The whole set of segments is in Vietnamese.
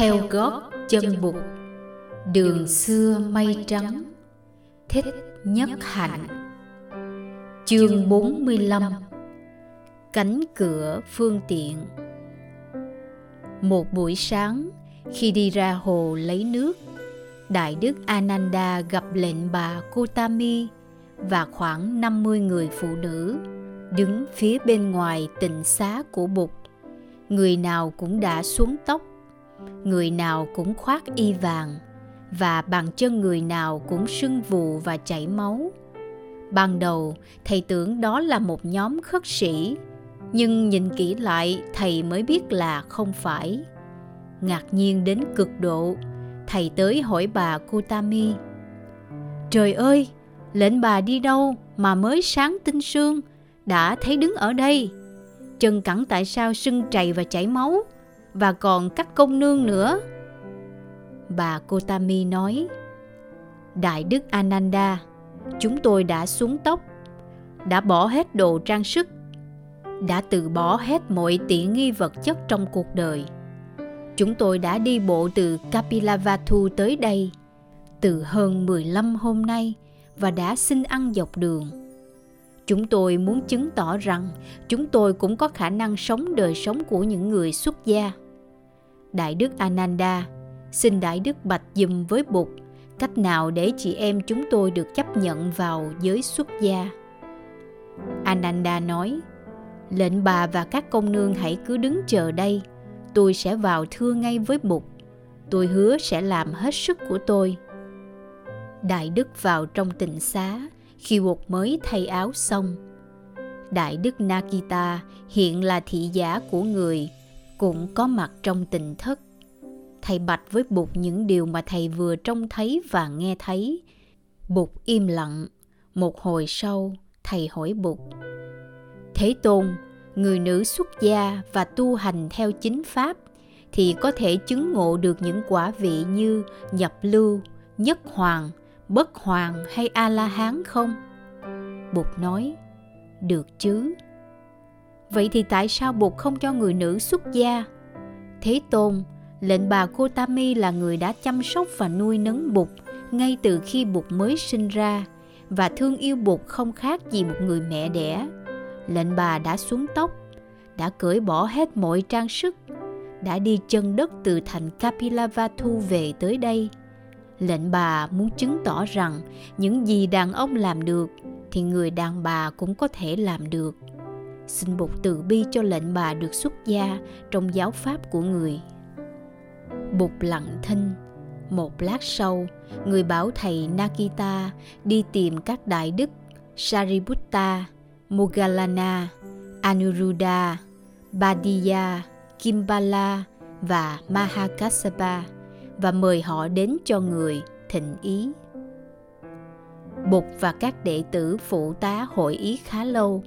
theo gót chân bụt đường xưa mây trắng thích nhất hạnh chương 45 cánh cửa phương tiện một buổi sáng khi đi ra hồ lấy nước đại đức ananda gặp lệnh bà kotami và khoảng 50 người phụ nữ đứng phía bên ngoài tịnh xá của Bụt. Người nào cũng đã xuống tóc, người nào cũng khoác y vàng và bàn chân người nào cũng sưng vù và chảy máu. Ban đầu, thầy tưởng đó là một nhóm khất sĩ, nhưng nhìn kỹ lại thầy mới biết là không phải. Ngạc nhiên đến cực độ, thầy tới hỏi bà kutami Trời ơi, lệnh bà đi đâu mà mới sáng tinh sương, đã thấy đứng ở đây. Chân cẳng tại sao sưng trầy và chảy máu, và còn các công nương nữa. Bà Kotami nói, Đại đức Ananda, chúng tôi đã xuống tóc, đã bỏ hết đồ trang sức, đã từ bỏ hết mọi tiện nghi vật chất trong cuộc đời. Chúng tôi đã đi bộ từ Kapilavatthu tới đây từ hơn 15 hôm nay và đã xin ăn dọc đường. Chúng tôi muốn chứng tỏ rằng chúng tôi cũng có khả năng sống đời sống của những người xuất gia. Đại đức Ananda, xin Đại đức bạch dùm với Bụt cách nào để chị em chúng tôi được chấp nhận vào giới xuất gia. Ananda nói, lệnh bà và các công nương hãy cứ đứng chờ đây, tôi sẽ vào thưa ngay với Bụt. Tôi hứa sẽ làm hết sức của tôi. Đại đức vào trong tịnh xá khi Bụt mới thay áo xong. Đại đức Nakita hiện là thị giả của người, cũng có mặt trong tình thất. Thầy bạch với Bụt những điều mà thầy vừa trông thấy và nghe thấy. Bụt im lặng. Một hồi sau, thầy hỏi Bụt. Thế Tôn, người nữ xuất gia và tu hành theo chính pháp thì có thể chứng ngộ được những quả vị như nhập lưu, nhất hoàng, bất hoàng hay a la hán không bụt nói được chứ vậy thì tại sao bụt không cho người nữ xuất gia? Thế tôn, lệnh bà Kotami là người đã chăm sóc và nuôi nấng bụt ngay từ khi bụt mới sinh ra và thương yêu bụt không khác gì một người mẹ đẻ. Lệnh bà đã xuống tóc, đã cởi bỏ hết mọi trang sức, đã đi chân đất từ thành Kapilavatthu về tới đây. Lệnh bà muốn chứng tỏ rằng những gì đàn ông làm được thì người đàn bà cũng có thể làm được xin bụt từ bi cho lệnh bà được xuất gia trong giáo pháp của người bụt lặng thinh một lát sau, người bảo thầy nakita đi tìm các đại đức sariputta moggallana anuruddha, badiya, kimbala và mahakassapa và mời họ đến cho người thịnh ý. Bụt và các đệ tử phụ tá hội ý khá lâu.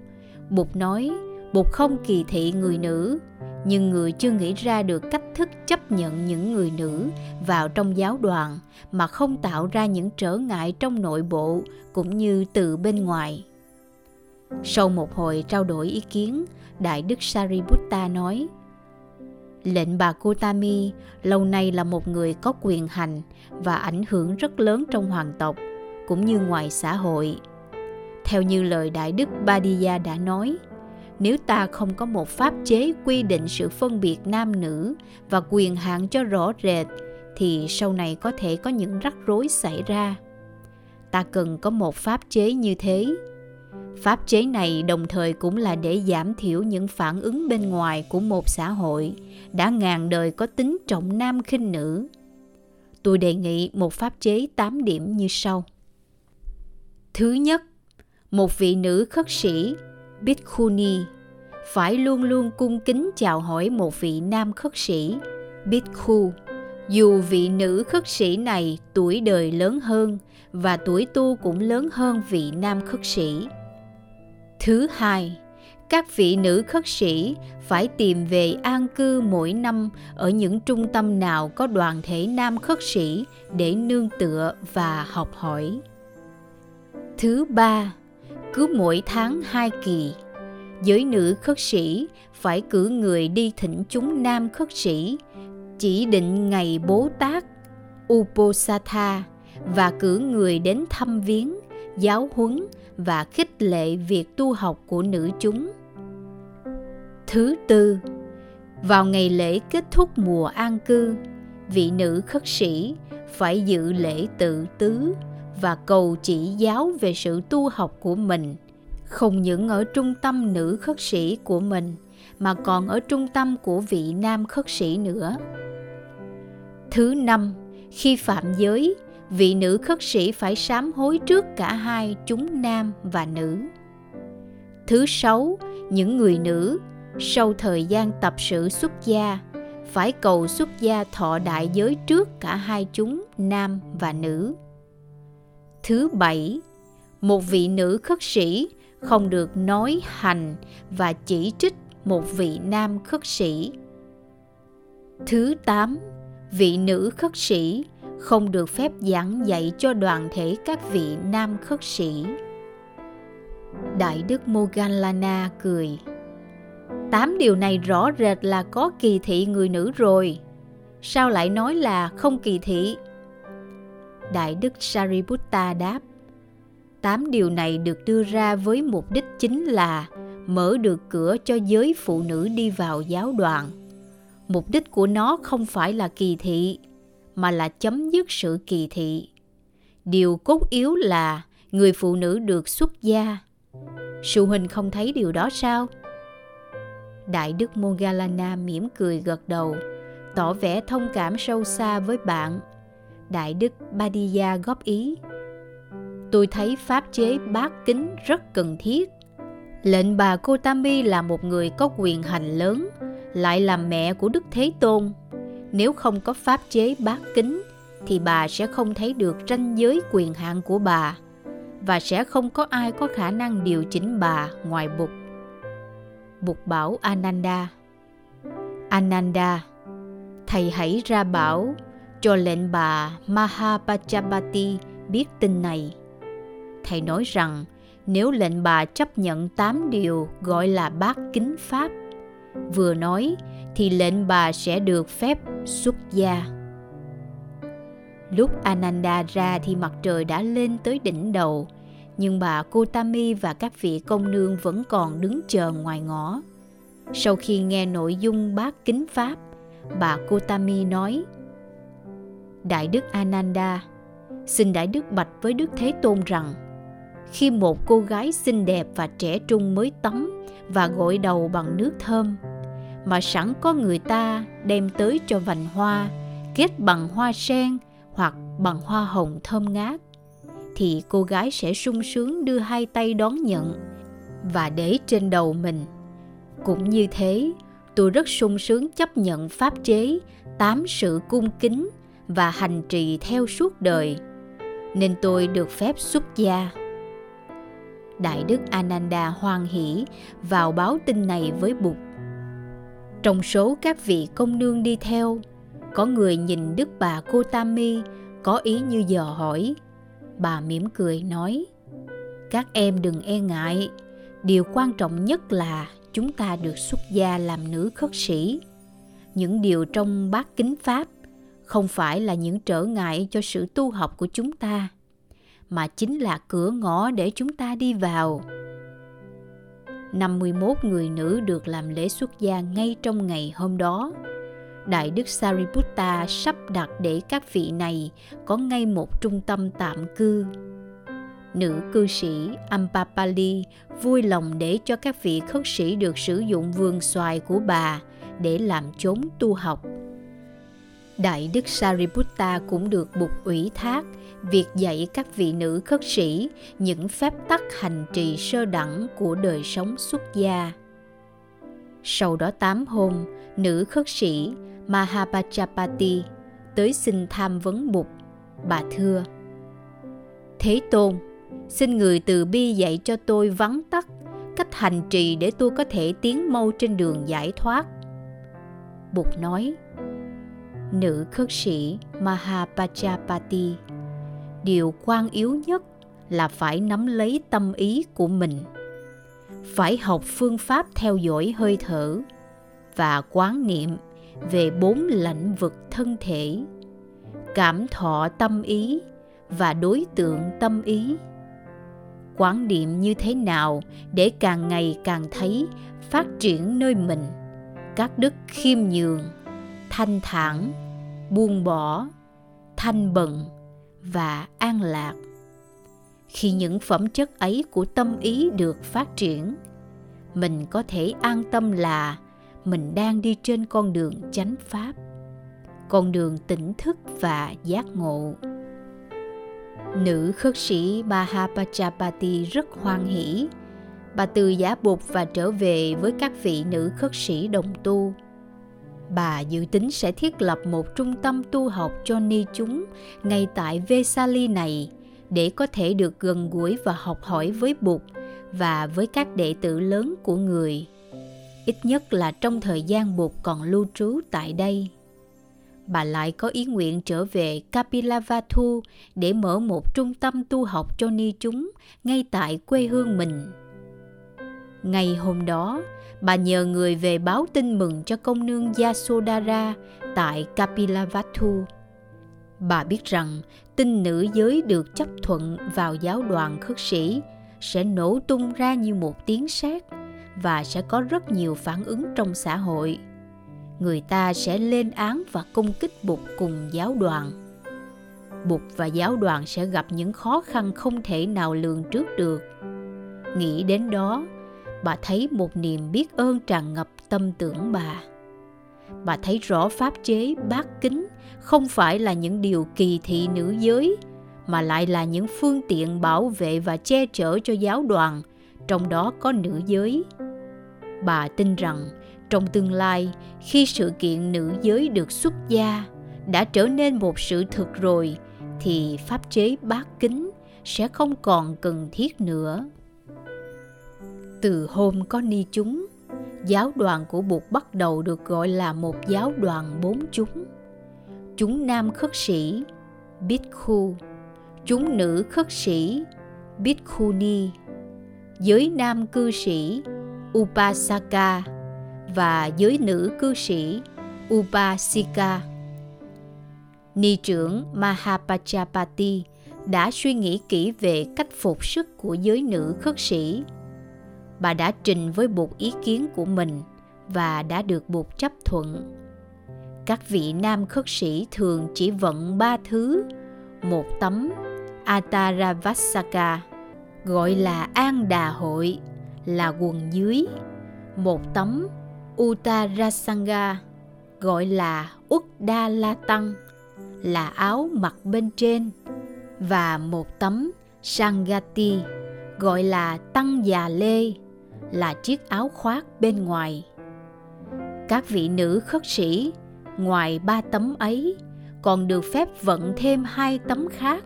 Bụt nói, Bụt không kỳ thị người nữ, nhưng người chưa nghĩ ra được cách thức chấp nhận những người nữ vào trong giáo đoàn mà không tạo ra những trở ngại trong nội bộ cũng như từ bên ngoài. Sau một hồi trao đổi ý kiến, Đại Đức Sariputta nói – Lệnh bà Kotami lâu nay là một người có quyền hành và ảnh hưởng rất lớn trong hoàng tộc, cũng như ngoài xã hội. Theo như lời Đại Đức Badiya đã nói, nếu ta không có một pháp chế quy định sự phân biệt nam nữ và quyền hạn cho rõ rệt, thì sau này có thể có những rắc rối xảy ra. Ta cần có một pháp chế như thế. Pháp chế này đồng thời cũng là để giảm thiểu những phản ứng bên ngoài của một xã hội đã ngàn đời có tính trọng nam khinh nữ. Tôi đề nghị một pháp chế 8 điểm như sau. Thứ nhất một vị nữ khất sĩ bhikkhuni phải luôn luôn cung kính chào hỏi một vị nam khất sĩ bhikkhu dù vị nữ khất sĩ này tuổi đời lớn hơn và tuổi tu cũng lớn hơn vị nam khất sĩ Thứ hai, các vị nữ khất sĩ phải tìm về an cư mỗi năm ở những trung tâm nào có đoàn thể nam khất sĩ để nương tựa và học hỏi. Thứ ba, cứ mỗi tháng hai kỳ, giới nữ khất sĩ phải cử người đi thỉnh chúng nam khất sĩ chỉ định ngày Bố Tát Uposatha và cử người đến thăm viếng, giáo huấn và khích lệ việc tu học của nữ chúng. Thứ tư, vào ngày lễ kết thúc mùa an cư, vị nữ khất sĩ phải dự lễ tự tứ và cầu chỉ giáo về sự tu học của mình. Không những ở trung tâm nữ khất sĩ của mình, mà còn ở trung tâm của vị nam khất sĩ nữa. Thứ năm, khi phạm giới, vị nữ khất sĩ phải sám hối trước cả hai chúng nam và nữ. Thứ sáu, những người nữ, sau thời gian tập sự xuất gia, phải cầu xuất gia thọ đại giới trước cả hai chúng nam và nữ thứ bảy. Một vị nữ khất sĩ không được nói hành và chỉ trích một vị nam khất sĩ. Thứ tám, vị nữ khất sĩ không được phép giảng dạy cho đoàn thể các vị nam khất sĩ. Đại đức moganlana cười. Tám điều này rõ rệt là có kỳ thị người nữ rồi. Sao lại nói là không kỳ thị? Đại đức sariputta đáp, tám điều này được đưa ra với mục đích chính là mở được cửa cho giới phụ nữ đi vào giáo đoàn. Mục đích của nó không phải là kỳ thị, mà là chấm dứt sự kỳ thị. Điều cốt yếu là người phụ nữ được xuất gia. Sư huynh không thấy điều đó sao? Đại đức mogalana mỉm cười gật đầu, tỏ vẻ thông cảm sâu xa với bạn đại đức badiya góp ý. Tôi thấy pháp chế bát kính rất cần thiết. Lệnh bà Kotami là một người có quyền hành lớn lại là mẹ của Đức Thế Tôn. Nếu không có pháp chế bát kính thì bà sẽ không thấy được ranh giới quyền hạn của bà và sẽ không có ai có khả năng điều chỉnh bà ngoài Bụt. Bụt bảo Ananda. Ananda, thầy hãy ra bảo cho lệnh bà Mahapajapati biết tin này. Thầy nói rằng nếu lệnh bà chấp nhận tám điều gọi là bát kính pháp, vừa nói thì lệnh bà sẽ được phép xuất gia. Lúc Ananda ra thì mặt trời đã lên tới đỉnh đầu, nhưng bà Kotami và các vị công nương vẫn còn đứng chờ ngoài ngõ. Sau khi nghe nội dung bát kính pháp, bà Kotami nói: Đại đức Ananda, xin Đại đức bạch với Đức Thế Tôn rằng khi một cô gái xinh đẹp và trẻ trung mới tắm và gội đầu bằng nước thơm mà sẵn có người ta đem tới cho vành hoa kết bằng hoa sen hoặc bằng hoa hồng thơm ngát thì cô gái sẽ sung sướng đưa hai tay đón nhận và để trên đầu mình. Cũng như thế tôi rất sung sướng chấp nhận pháp chế tám sự cung kính và hành trì theo suốt đời, nên tôi được phép xuất gia. Đại đức ananda hoan hỷ vào báo tin này với bụt. Trong số các vị công nương đi theo, có người nhìn đức bà cô Tammy có ý như dò hỏi. Bà mỉm cười nói, các em đừng e ngại, điều quan trọng nhất là chúng ta được xuất gia làm nữ khất sĩ. Những điều trong bát kính pháp không phải là những trở ngại cho sự tu học của chúng ta, mà chính là cửa ngõ để chúng ta đi vào. 51 người nữ được làm lễ xuất gia ngay trong ngày hôm đó. Đại đức Sariputta sắp đặt để các vị này có ngay một trung tâm tạm cư. Nữ cư sĩ Ampapali vui lòng để cho các vị khất sĩ được sử dụng vườn xoài của bà để làm chốn tu học. Đại đức Sariputta cũng được bục ủy thác việc dạy các vị nữ khất sĩ những phép tắc hành trì sơ đẳng của đời sống xuất gia. Sau đó tám hôm, nữ khất sĩ Mahapajapati tới xin tham vấn Bụt. Bà thưa, Thế Tôn, xin người từ bi dạy cho tôi vắn tắt cách hành trì để tôi có thể tiến mau trên đường giải thoát. Bụt nói, nữ khất sĩ Mahapajapati điều quan yếu nhất là phải nắm lấy tâm ý của mình. Phải học phương pháp theo dõi hơi thở và quán niệm về bốn lãnh vực thân thể. Cảm thọ tâm ý và đối tượng tâm ý. Quán niệm như thế nào để càng ngày càng thấy phát triển nơi mình? Các đức khiêm nhường, thanh thản buông bỏ, thanh bận và an lạc. Khi những phẩm chất ấy của tâm ý được phát triển, mình có thể an tâm là mình đang đi trên con đường chánh pháp, con đường tỉnh thức và giác ngộ. Nữ khất sĩ mahapachapati rất hoan hỷ. Bà từ giả bục và trở về với các vị nữ khất sĩ đồng tu bà dự tính sẽ thiết lập một trung tâm tu học cho ni chúng ngay tại Vesali này để có thể được gần gũi và học hỏi với Bụt và với các đệ tử lớn của người. Ít nhất là trong thời gian Bụt còn lưu trú tại đây. Bà lại có ý nguyện trở về Kapilavatthu để mở một trung tâm tu học cho ni chúng ngay tại quê hương mình. Ngày hôm đó, bà nhờ người về báo tin mừng cho công nương Yasodhara tại Kapilavatthu. Bà biết rằng tin nữ giới được chấp thuận vào giáo đoàn khất sĩ sẽ nổ tung ra như một tiếng sét và sẽ có rất nhiều phản ứng trong xã hội. Người ta sẽ lên án và công kích Bụt cùng giáo đoàn. Bụt và giáo đoàn sẽ gặp những khó khăn không thể nào lường trước được. Nghĩ đến đó, bà thấy một niềm biết ơn tràn ngập tâm tưởng bà. Bà thấy rõ pháp chế bát kính không phải là những điều kỳ thị nữ giới, mà lại là những phương tiện bảo vệ và che chở cho giáo đoàn, trong đó có nữ giới. Bà tin rằng, trong tương lai, khi sự kiện nữ giới được xuất gia đã trở nên một sự thực rồi, thì pháp chế bát kính sẽ không còn cần thiết nữa từ hôm có ni chúng. Giáo đoàn của Bụt bắt đầu được gọi là một giáo đoàn bốn chúng. Chúng nam khất sĩ, Bhikkhu, chúng nữ khất sĩ, Bhikkhuni, giới nam cư sĩ, Upasaka. Và giới nữ cư sĩ, Upasika. Ni trưởng Mahapajapati đã suy nghĩ kỹ về cách phục sức của giới nữ khất sĩ bà đã trình với Bụt ý kiến của mình và đã được Bụt chấp thuận. Các vị nam khất sĩ thường chỉ vận ba thứ, một tấm Ataravasaka, gọi là An Đà Hội, là quần dưới, một tấm utarasanga gọi là Uddala Tăng, là áo mặc bên trên, và một tấm Sangati, gọi là Tăng Già Lê, là chiếc áo khoác bên ngoài. Các vị nữ khất sĩ, ngoài ba tấm ấy, còn được phép vận thêm hai tấm khác.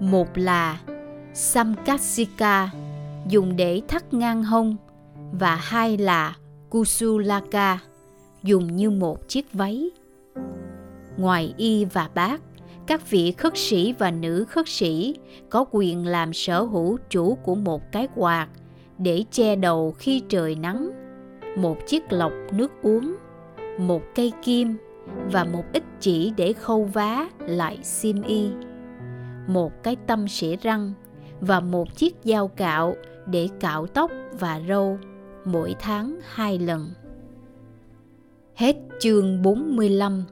Một là samkasika dùng để thắt ngang hông, và hai là kusulaka, dùng như một chiếc váy. Ngoài y và bát các vị khất sĩ và nữ khất sĩ có quyền làm sở hữu chủ của một cái quạt để che đầu khi trời nắng, một chiếc lọc nước uống, một cây kim và một ít chỉ để khâu vá lại xiêm y, một cái tâm xỉa răng và một chiếc dao cạo để cạo tóc và râu mỗi tháng hai lần. Hết chương 45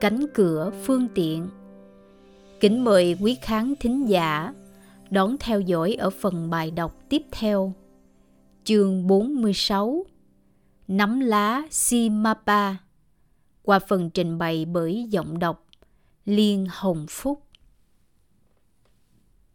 Cánh cửa phương tiện Kính mời quý khán thính giả đón theo dõi ở phần bài đọc tiếp theo. Chương 46 Nắm lá Simapa, qua phần trình bày bởi giọng đọc Liên Hồng Phúc.